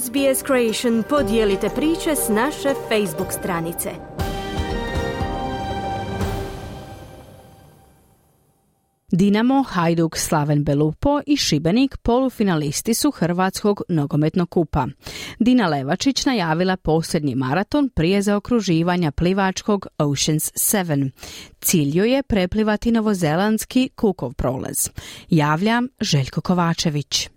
SBS Creation podijelite priče s naše Facebook stranice. Dinamo, Hajduk, Slaven Belupo i Šibenik polufinalisti su Hrvatskog nogometnog kupa. Dina Levačić najavila posljednji maraton prije zaokruživanja plivačkog Oceans 7. Cilj joj je preplivati novozelandski Kukov prolaz. Javlja Željko Kovačević.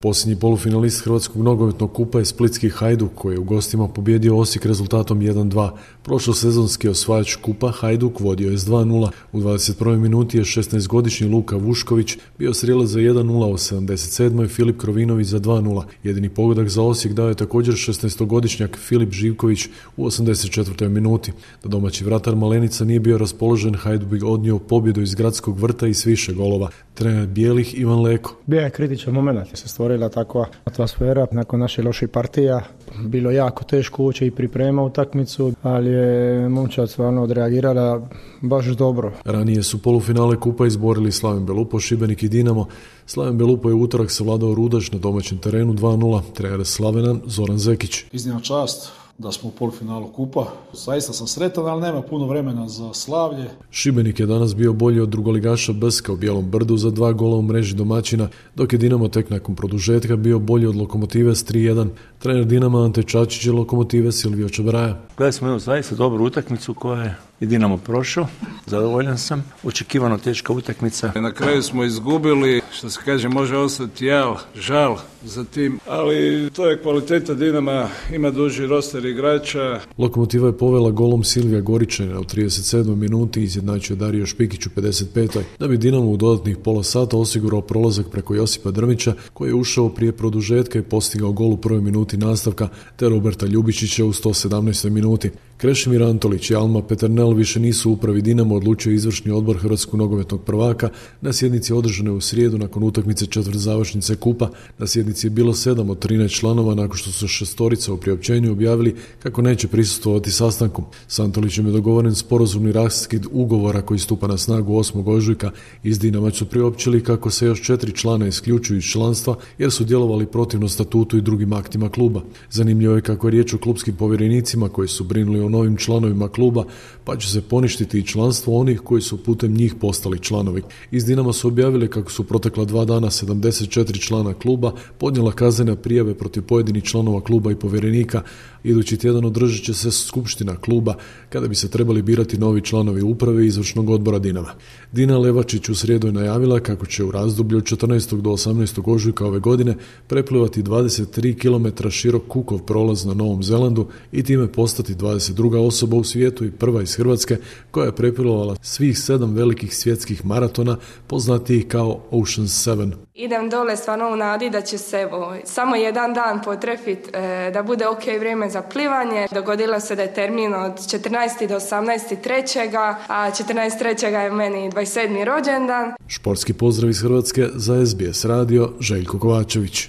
Posljednji polufinalist Hrvatskog nogometnog kupa je Splitski Hajduk koji je u gostima pobjedio Osijek rezultatom 1-2. Prošlo sezonski osvajač kupa Hajduk vodio je s 2-0. U 21. minuti je 16-godišnji Luka Vušković bio srijela za 1-0 u 77. i Filip Krovinović za 2-0. Jedini pogodak za Osijek dao je također 16-godišnjak Filip Živković u 84. minuti. Da domaći vratar Malenica nije bio raspoložen, Hajduk bi odnio pobjedu iz gradskog vrta i s više golova. Trener Bijelih Ivan Leko. Bio je kritičan moment, se stvorila takva atmosfera nakon naših loših partija. Bilo jako teško ući i priprema utakmicu, ali je momčad stvarno odreagirala baš dobro. Ranije su polufinale kupa izborili Slaven Belupo, Šibenik i Dinamo. Slaven Belupo je utorak savladao Rudaš na domaćem terenu 2-0. Trener Slavena Zoran Zekić. Iznimna čast da smo u polufinalu kupa. Zaista sam sretan, ali nema puno vremena za slavlje. Šibenik je danas bio bolji od drugoligaša Beska u Bijelom brdu za dva gola u mreži domaćina, dok je Dinamo tek nakon produžetka bio bolji od Lokomotive s 3-1. Trener Dinama Ante Čačić je Lokomotive Silvio Čabraja. Gledali smo jednu zaista dobru utakmicu koja je i Dinamo prošao, zadovoljan sam, očekivano teška utakmica. Na kraju smo izgubili, što se kaže, može ostati jao, žal za tim, ali to je kvaliteta Dinama, ima duži roster igrača. Lokomotiva je povela golom Silvija Goričana u 37. minuti i izjednačio Dario Špikić u 55. da bi Dinamo u dodatnih pola sata osigurao prolazak preko Josipa Drmića koji je ušao prije produžetka i postigao gol u prvoj minuti nastavka te Roberta Ljubičića u 117. minuti. Krešimir Antolić i Alma Peternel više nisu upravi Dinamo odlučio izvršni odbor Hrvatskog nogometnog prvaka na sjednici održane u srijedu nakon utakmice četvrt završnice kupa. Na sjednici je bilo sedam od 13 članova nakon što su šestorica u priopćenju objavili kako neće prisustvovati sastanku. S Antolićem je dogovoren sporazumni raskid ugovora koji stupa na snagu 8. ožujka. Iz Dinama su priopćili kako se još četiri člana isključuju iz članstva jer su djelovali protivno statutu i drugim aktima kluba. Zanimljivo je kako je riječ o klubskim povjerenicima koji su brinuli o novim članovima kluba, pa će se poništiti i članstvo onih koji su putem njih postali članovi. Iz Dinama su objavili kako su protekla dva dana 74 člana kluba podnijela kaznene prijave protiv pojedinih članova kluba i povjerenika. Idući tjedan održat će se skupština kluba kada bi se trebali birati novi članovi uprave i izvršnog odbora Dinama. Dina Levačić u srijedu je najavila kako će u razdoblju od 14. do 18. ožujka ove godine preplivati 23 km širok Kukov prolaz na Novom Zelandu i time postati 22. osoba u svijetu i prva iz Hrvatske koja je preplivala svih sedam velikih svjetskih maratona poznatijih kao Ocean's 7. Idem dole stvarno u nadi da će se evo, samo jedan dan potrefit e, da bude ok vrijeme za plivanje. Dogodilo se da je termin od 14. do 18. trećega, a 14. trećega je meni 27. rođendan. Športski pozdrav iz Hrvatske za SBS radio Željko Kovačević.